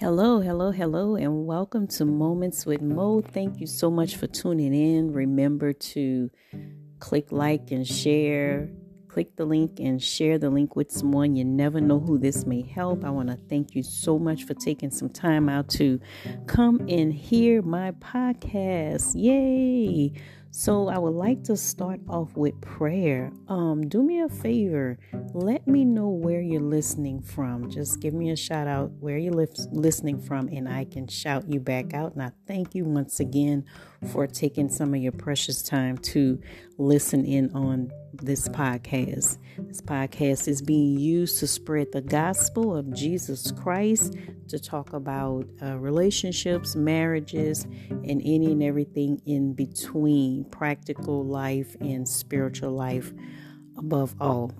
Hello, hello, hello, and welcome to Moments with Mo. Thank you so much for tuning in. Remember to click like and share. Click the link and share the link with someone. You never know who this may help. I want to thank you so much for taking some time out to come and hear my podcast. Yay! So I would like to start off with prayer. Um, do me a favor. Let me know where you're listening from. Just give me a shout out where you're li- listening from, and I can shout you back out. And I thank you once again for taking some of your precious time to listen in on this podcast. This podcast is being used to spread the gospel of Jesus Christ, to talk about uh, relationships, marriages, and any and everything in between practical life and spiritual life above all.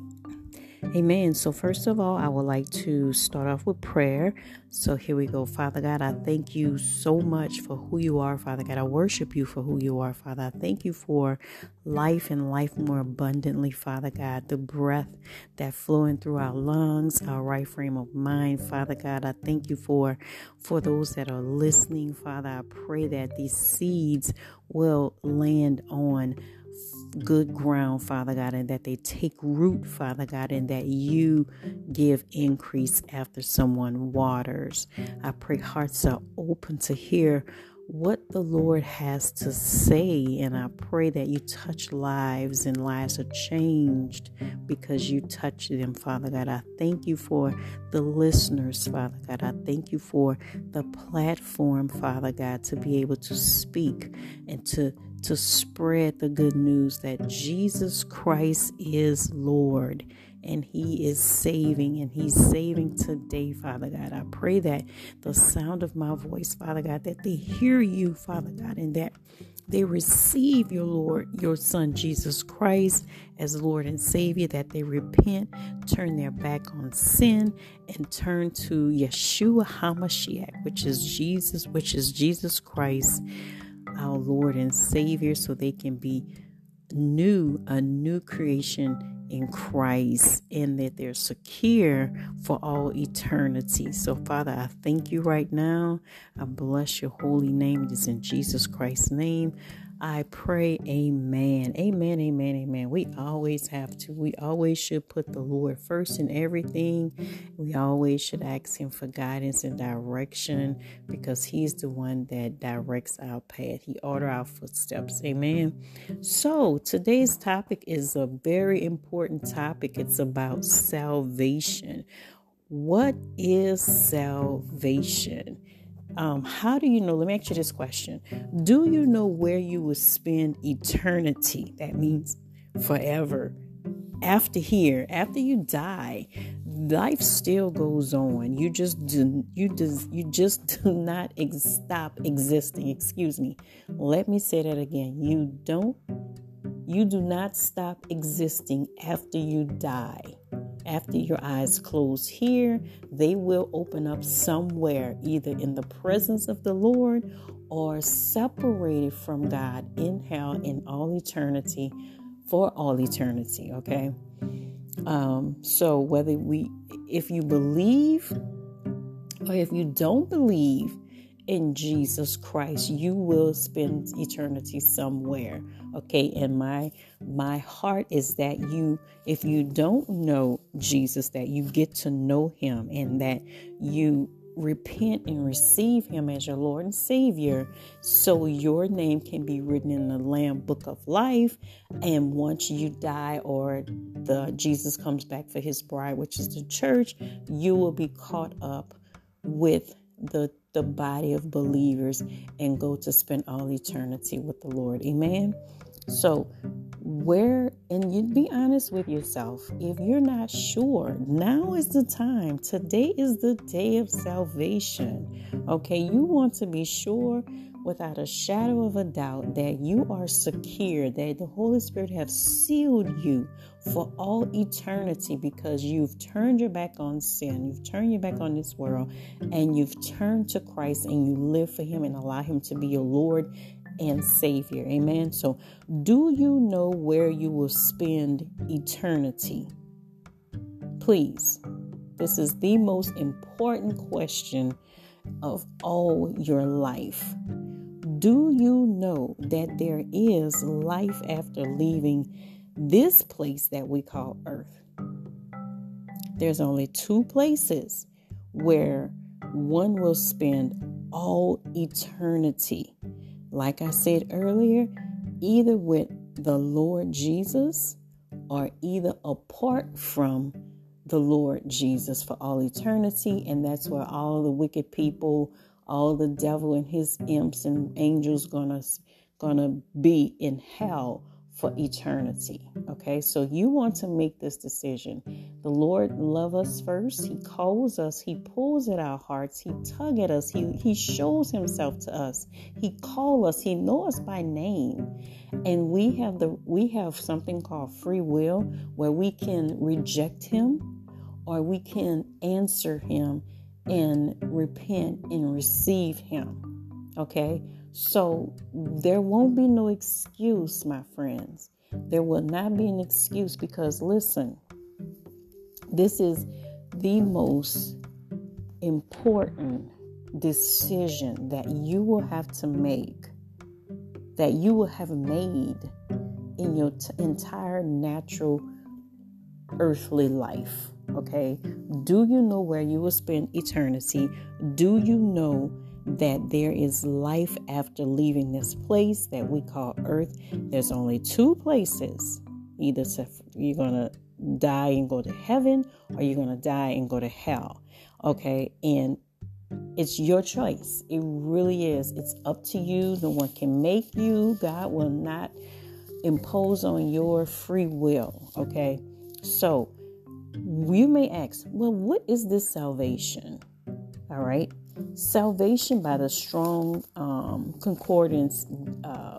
Amen. So, first of all, I would like to start off with prayer. So, here we go. Father God, I thank you so much for who you are, Father God. I worship you for who you are, Father. I thank you for life and life more abundantly, Father God. The breath that flowing through our lungs, our right frame of mind, Father God. I thank you for for those that are listening, Father. I pray that these seeds will land on good ground, Father God, and that they take root, Father God, and that you give increase after someone waters. I pray hearts are open to hear what the Lord has to say. And I pray that you touch lives and lives are changed because you touch them, Father God. I thank you for the listeners, Father God. I thank you for the platform, Father God, to be able to speak and to to spread the good news that Jesus Christ is Lord and He is saving and He's saving today, Father God. I pray that the sound of my voice, Father God, that they hear you, Father God, and that they receive your Lord, your Son, Jesus Christ, as Lord and Savior, that they repent, turn their back on sin, and turn to Yeshua HaMashiach, which is Jesus, which is Jesus Christ our Lord and Savior so they can be new, a new creation in Christ, and that they're secure for all eternity. So, Father, I thank you right now. I bless your holy name. It is in Jesus Christ's name. I pray, Amen. Amen, amen, amen. We always have to. We always should put the Lord first in everything. We always should ask Him for guidance and direction because He's the one that directs our path. He order our footsteps. Amen. So today's topic is a very important topic. It's about salvation. What is salvation? Um, how do you know? Let me ask you this question Do you know where you will spend eternity? That means forever. After here, after you die, life still goes on. You just do you just you just do not ex- stop existing. Excuse me. Let me say that again. You don't you do not stop existing after you die after your eyes close here, they will open up somewhere, either in the presence of the Lord or separated from God in hell in all eternity for all eternity. Okay. Um, so whether we, if you believe or if you don't believe, in Jesus Christ, you will spend eternity somewhere. Okay, and my my heart is that you if you don't know Jesus that you get to know him and that you repent and receive him as your Lord and Savior so your name can be written in the Lamb book of life and once you die or the Jesus comes back for his bride which is the church you will be caught up with the the body of believers and go to spend all eternity with the Lord. Amen. So, where, and you'd be honest with yourself, if you're not sure, now is the time. Today is the day of salvation. Okay, you want to be sure without a shadow of a doubt that you are secure, that the Holy Spirit have sealed you for all eternity because you've turned your back on sin, you've turned your back on this world, and you've turned to Christ and you live for Him and allow Him to be your Lord and Savior. Amen. So, do you know where you will spend eternity? Please, this is the most important question of all your life. Do you know that there is life after leaving this place that we call earth? There's only two places where one will spend all eternity. Like I said earlier, either with the Lord Jesus or either apart from the Lord Jesus for all eternity. And that's where all the wicked people, all the devil and his imps and angels gonna gonna be in hell for eternity. Okay, so you want to make this decision. The Lord love us first. He calls us. He pulls at our hearts. He tug at us. He He shows Himself to us. He call us. He know us by name, and we have the we have something called free will where we can reject Him, or we can answer Him Mm-hmm. and repent and receive Him. Okay. So there won't be no excuse, my friends. There will not be an excuse because, listen, this is the most important decision that you will have to make, that you will have made in your t- entire natural earthly life. Okay. Do you know where you will spend eternity? Do you know that there is life after leaving this place that we call earth. There's only two places. Either you're going to die and go to heaven or you're going to die and go to hell. Okay? And it's your choice. It really is. It's up to you. No one can make you. God will not impose on your free will. Okay? So, you may ask, well, what is this salvation? All right. Salvation, by the strong um, concordance uh,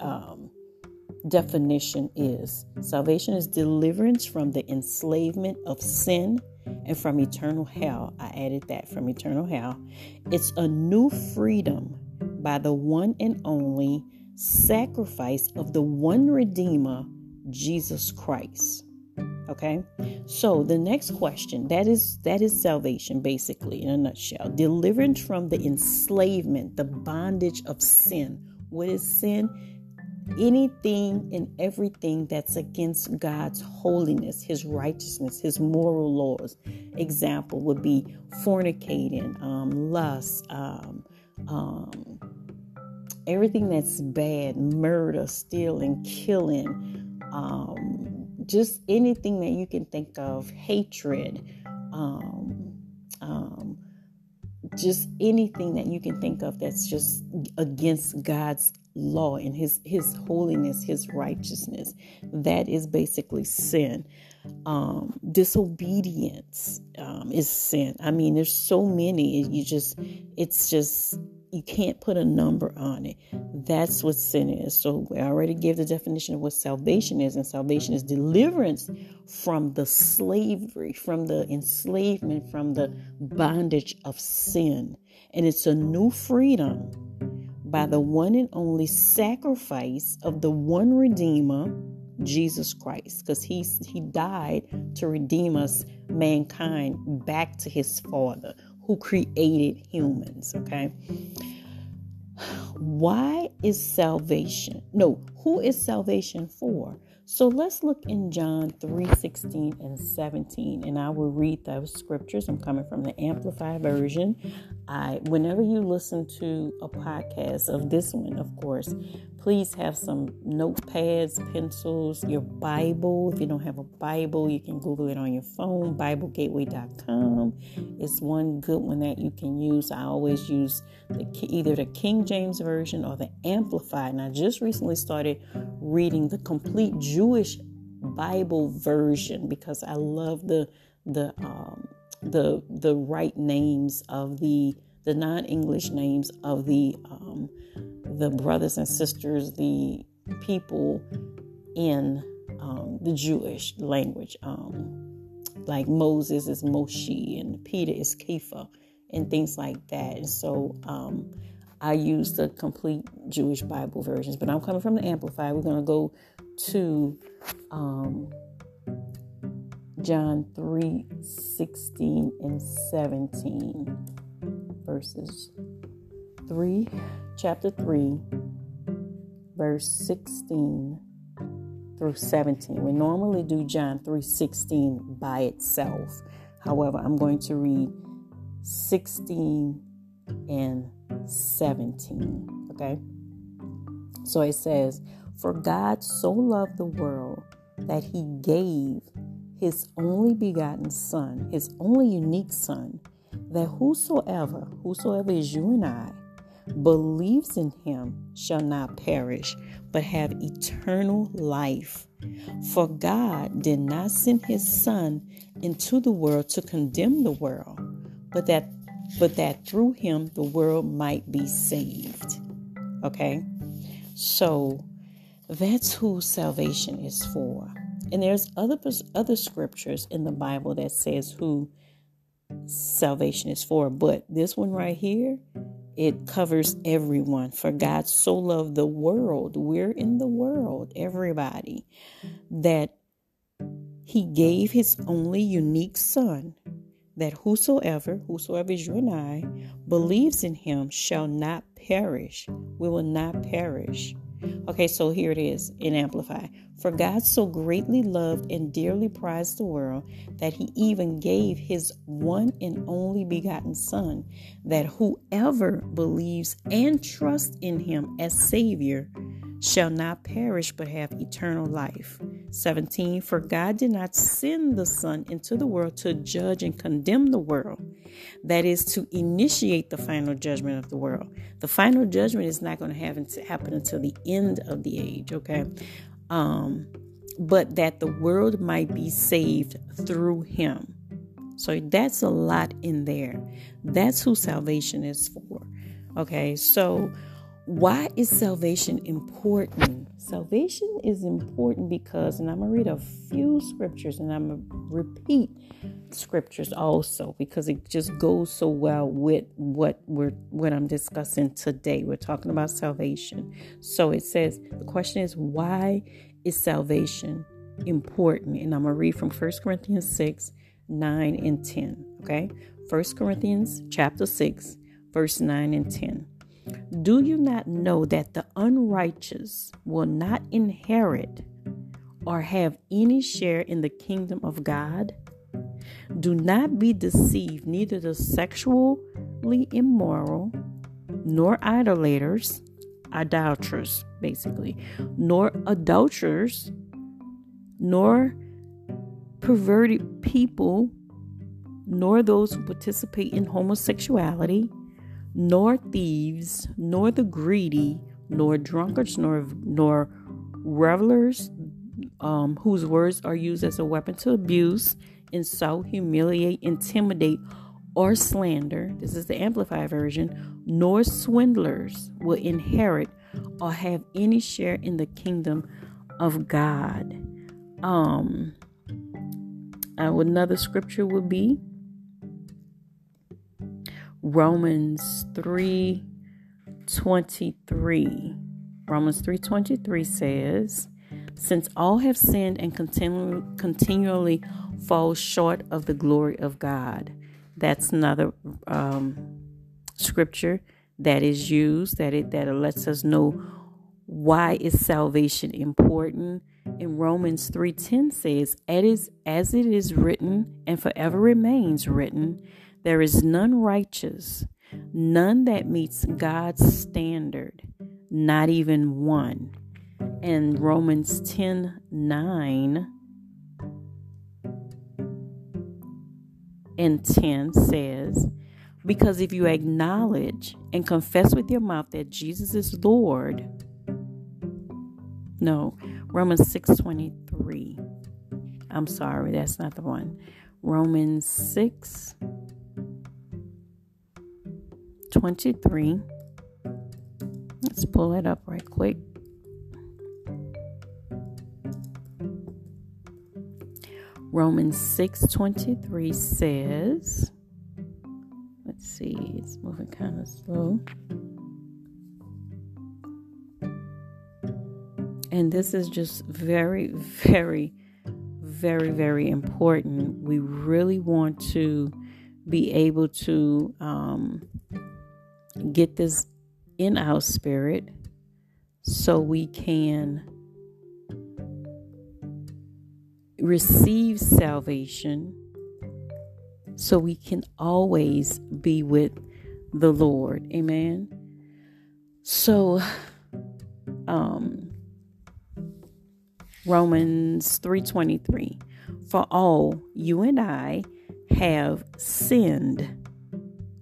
um, definition, is salvation is deliverance from the enslavement of sin and from eternal hell. I added that from eternal hell. It's a new freedom by the one and only sacrifice of the one Redeemer, Jesus Christ. Okay. So the next question, that is that is salvation basically in a nutshell. Deliverance from the enslavement, the bondage of sin. What is sin? Anything and everything that's against God's holiness, his righteousness, his moral laws. Example would be fornicating, um, lust, um, um, everything that's bad, murder, stealing, killing, um, just anything that you can think of hatred um, um, just anything that you can think of that's just against god's law and his his holiness his righteousness that is basically sin. Um, disobedience um, is sin. I mean there's so many you just it's just you can't put a number on it. That's what sin is. So I already gave the definition of what salvation is, and salvation is deliverance from the slavery, from the enslavement, from the bondage of sin. And it's a new freedom by the one and only sacrifice of the one Redeemer, Jesus Christ, because he, he died to redeem us, mankind, back to his Father who created humans, okay? Why is salvation? No, who is salvation for? So let's look in John 3 16 and 17, and I will read those scriptures. I'm coming from the Amplified Version. I, whenever you listen to a podcast of this one, of course, please have some notepads, pencils, your Bible. If you don't have a Bible, you can Google it on your phone, BibleGateway.com. It's one good one that you can use. I always use the, either the King James Version or the Amplified. And I just recently started reading the complete Jewish Bible version because I love the the um, the the right names of the the non-English names of the um, the brothers and sisters, the people in um, the Jewish language. Um, like Moses is Moshe and Peter is Kepha and things like that. And so um, I use the complete Jewish Bible versions, but I'm coming from the Amplified. We're going to go to um, John 3 16 and 17. verses 3, chapter 3, verse 16 through 17. We normally do John 3:16 by itself. However, I'm going to read 16 and 17, okay? So it says, "For God so loved the world that he gave his only begotten son, his only unique son, that whosoever, whosoever is you and I, believes in him shall not perish, but have eternal life. For God did not send his son into the world to condemn the world, but that but that through him the world might be saved. Okay? So that's who salvation is for. And there's other other scriptures in the Bible that says who salvation is for, but this one right here, it covers everyone. For God so loved the world, we're in the world, everybody, that he gave his only unique son that whosoever, whosoever is you and I, believes in him shall not perish. We will not perish. Okay, so here it is in Amplify. For God so greatly loved and dearly prized the world that he even gave his one and only begotten Son, that whoever believes and trusts in him as Savior shall not perish but have eternal life. 17 For God did not send the Son into the world to judge and condemn the world, that is, to initiate the final judgment of the world. The final judgment is not going to happen until the end of the age, okay? Um, but that the world might be saved through him. So that's a lot in there. That's who salvation is for. Okay, so why is salvation important? Salvation is important because, and I'm going to read a few scriptures and I'm going to repeat scriptures also because it just goes so well with what we're what I'm discussing today. We're talking about salvation. So it says the question is why is salvation important? And I'm going to read from 1 Corinthians 6, 9 and 10, okay? 1 Corinthians chapter 6, verse 9 and 10. Do you not know that the unrighteous will not inherit or have any share in the kingdom of God? Do not be deceived, neither the sexually immoral, nor idolaters, idolaters, basically, nor adulterers, nor perverted people, nor those who participate in homosexuality nor thieves, nor the greedy, nor drunkards, nor nor revelers, um, whose words are used as a weapon to abuse, insult, humiliate, intimidate, or slander. This is the amplified version. Nor swindlers will inherit or have any share in the kingdom of God. Um, another scripture would be Romans 3:23. Romans 3:23 says, "Since all have sinned and continu- continually fall short of the glory of God." That's another um, scripture that is used that it that lets us know why is salvation important. In Romans 3:10 says, "As as it is written and forever remains written." There is none righteous, none that meets God's standard, not even one. And Romans 10 9 and 10 says, Because if you acknowledge and confess with your mouth that Jesus is Lord, no, Romans 6 23. I'm sorry, that's not the one. Romans 6 23. Let's pull it up right quick. Romans 6:23 says, let's see, it's moving kind of slow. And this is just very very very very important. We really want to be able to um, get this in our spirit so we can receive salvation so we can always be with the Lord. Amen. So um Romans 3:23 For all you and I have sinned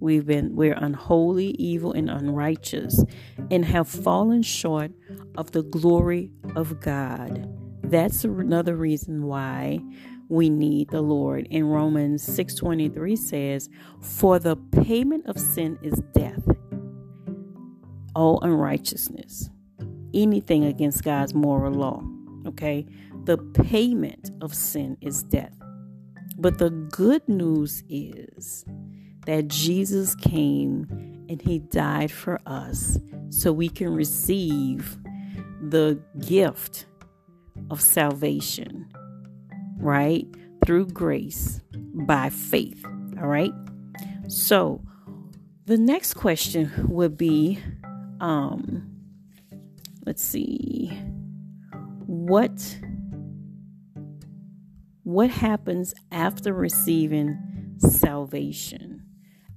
We've been we're unholy, evil, and unrighteous, and have fallen short of the glory of God. That's another reason why we need the Lord. In Romans 6:23 says, "For the payment of sin is death." All unrighteousness, anything against God's moral law, okay? The payment of sin is death. But the good news is that Jesus came and he died for us so we can receive the gift of salvation, right? Through grace by faith, all right? So, the next question would be um let's see what what happens after receiving salvation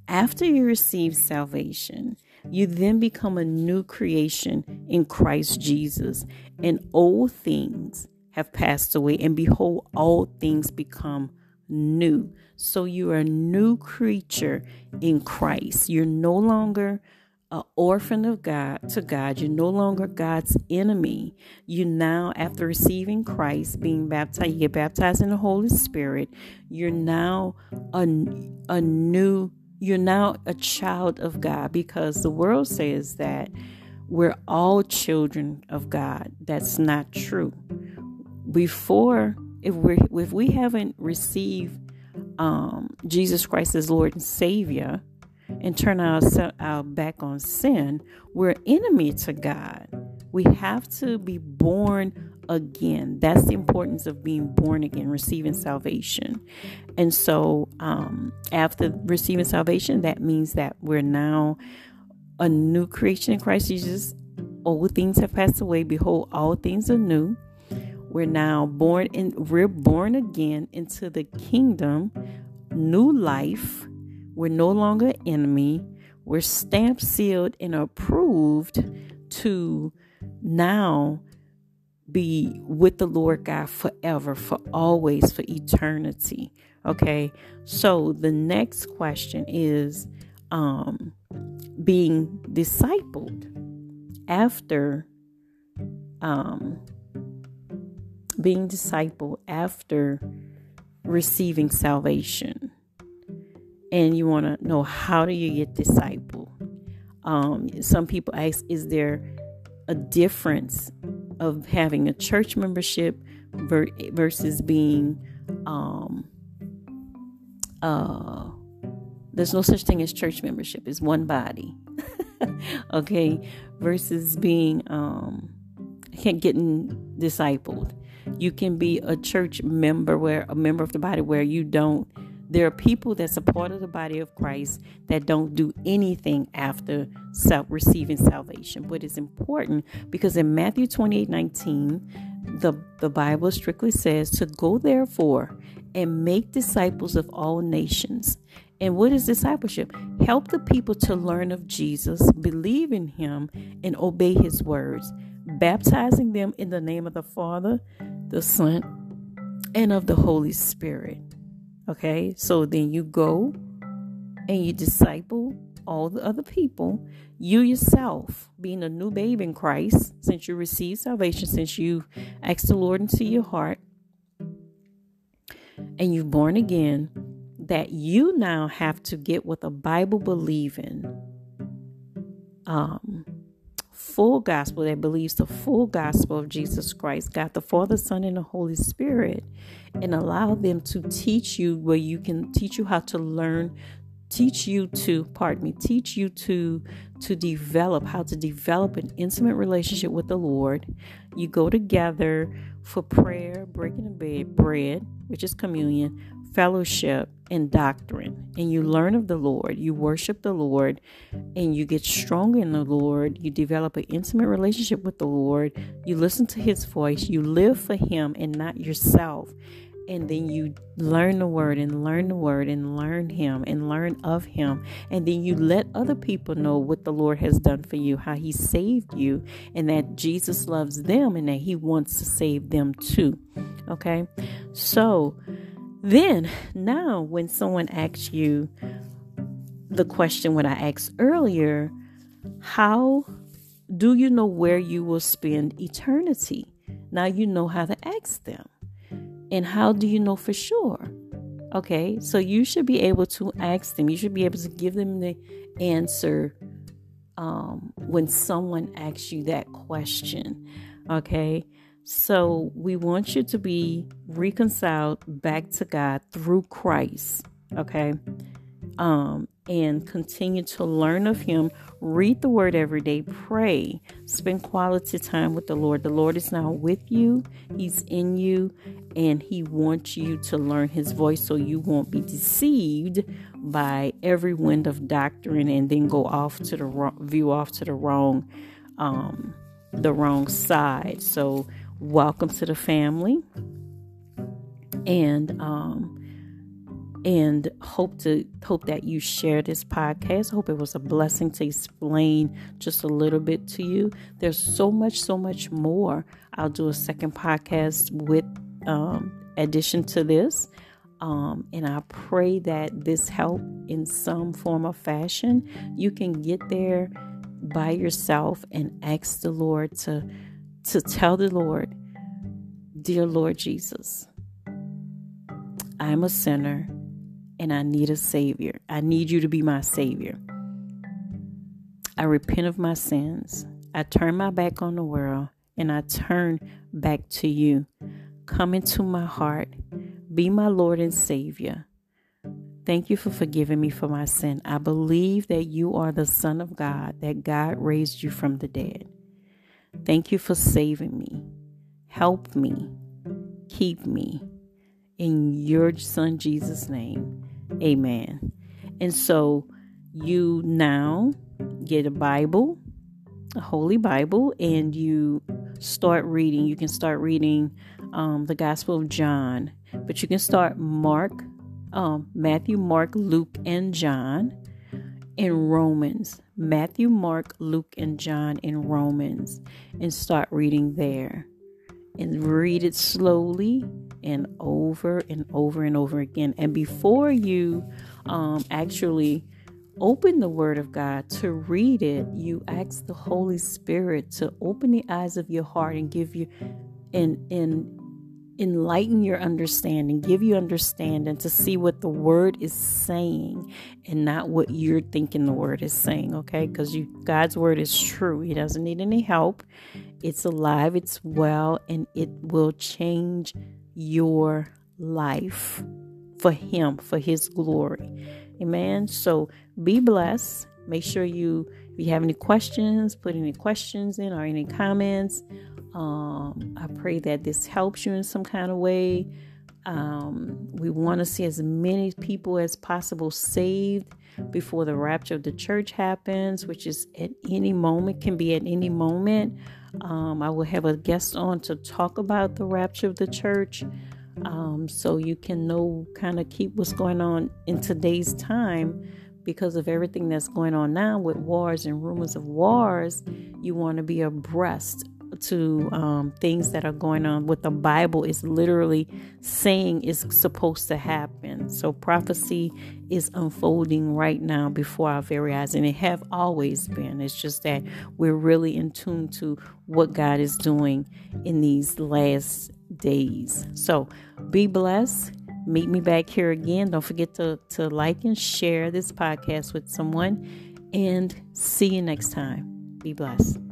after you receive salvation, you then become a new creation in Christ Jesus, and old things have passed away, and behold, all things become new. So you are a new creature in Christ. You're no longer an orphan of God to God. You're no longer God's enemy. You now, after receiving Christ, being baptized, you get baptized in the Holy Spirit. You're now a, a new you're now a child of God because the world says that we're all children of God. That's not true. Before, if we if we haven't received um, Jesus Christ as Lord and Savior and turn our, our back on sin, we're enemy to God. We have to be born again. That's the importance of being born again, receiving salvation. And so, um, after receiving salvation, that means that we're now a new creation in Christ Jesus. Old things have passed away. Behold, all things are new. We're now born in, we're born again into the kingdom, new life. We're no longer enemy. We're stamped, sealed, and approved to now be with the Lord God forever, for always, for eternity. Okay. So the next question is um being discipled after um being discipled after receiving salvation. And you want to know how do you get discipled? Um, some people ask, is there a difference of having a church membership ver- versus being um uh there's no such thing as church membership. It's one body okay? Versus being um getting discipled. You can be a church member where a member of the body where you don't there are people that's a part of the body of Christ that don't do anything after self receiving salvation. But it's important because in Matthew 28 19, the, the Bible strictly says to go therefore and make disciples of all nations. And what is discipleship? Help the people to learn of Jesus, believe in him, and obey his words, baptizing them in the name of the Father, the Son, and of the Holy Spirit. Okay, so then you go and you disciple all the other people. You yourself, being a new babe in Christ, since you received salvation, since you asked the Lord into your heart, and you've born again, that you now have to get with a Bible believing um full gospel that believes the full gospel of Jesus Christ, God the Father, Son, and the Holy Spirit, and allow them to teach you where you can teach you how to learn, teach you to, pardon me, teach you to to develop how to develop an intimate relationship with the Lord. You go together for prayer, breaking the bread, which is communion, fellowship, and doctrine and you learn of the Lord, you worship the Lord, and you get strong in the Lord, you develop an intimate relationship with the Lord, you listen to His voice, you live for Him and not yourself. And then you learn the word and learn the word and learn Him and learn of Him. And then you let other people know what the Lord has done for you, how He saved you, and that Jesus loves them and that He wants to save them too. Okay? So, then, now when someone asks you the question what I asked earlier, how do you know where you will spend eternity? Now you know how to ask them. And how do you know for sure? Okay, so you should be able to ask them, you should be able to give them the answer um, when someone asks you that question. Okay, so we want you to be reconciled back to God through Christ, okay? Um, and continue to learn of Him. Read the Word every day. Pray. Spend quality time with the Lord. The Lord is now with you, He's in you, and He wants you to learn His voice so you won't be deceived by every wind of doctrine and then go off to the wrong, view off to the wrong, um, the wrong side. So welcome to the family. And um and hope to hope that you share this podcast. Hope it was a blessing to explain just a little bit to you. There's so much so much more. I'll do a second podcast with um addition to this. Um, and I pray that this help in some form or fashion. You can get there by yourself and ask the Lord to to tell the Lord, Dear Lord Jesus, I'm a sinner and I need a Savior. I need you to be my Savior. I repent of my sins. I turn my back on the world and I turn back to you. Come into my heart. Be my Lord and Savior. Thank you for forgiving me for my sin. I believe that you are the Son of God, that God raised you from the dead. Thank you for saving me. Help me. Keep me. In your son Jesus' name. Amen. And so you now get a Bible, a Holy Bible, and you start reading. You can start reading um, the Gospel of John, but you can start Mark, um, Matthew, Mark, Luke, and John in Romans. Matthew, Mark, Luke, and John in Romans and start reading there. And read it slowly and over and over and over again. And before you um, actually open the Word of God to read it, you ask the Holy Spirit to open the eyes of your heart and give you and and enlighten your understanding, give you understanding to see what the word is saying and not what you're thinking the word is saying, okay? Because you God's word is true. He doesn't need any help. It's alive, it's well, and it will change your life for him, for his glory. Amen. So be blessed. Make sure you if you have any questions, put any questions in or any comments. Um, I pray that this helps you in some kind of way. Um, we want to see as many people as possible saved before the rapture of the church happens, which is at any moment, can be at any moment. Um, I will have a guest on to talk about the rapture of the church um, so you can know, kind of keep what's going on in today's time because of everything that's going on now with wars and rumors of wars. You want to be abreast to um, things that are going on what the bible is literally saying is supposed to happen. So prophecy is unfolding right now before our very eyes and it have always been. It's just that we're really in tune to what god is doing in these last days. So be blessed. Meet me back here again. Don't forget to, to like and share this podcast with someone and see you next time. Be blessed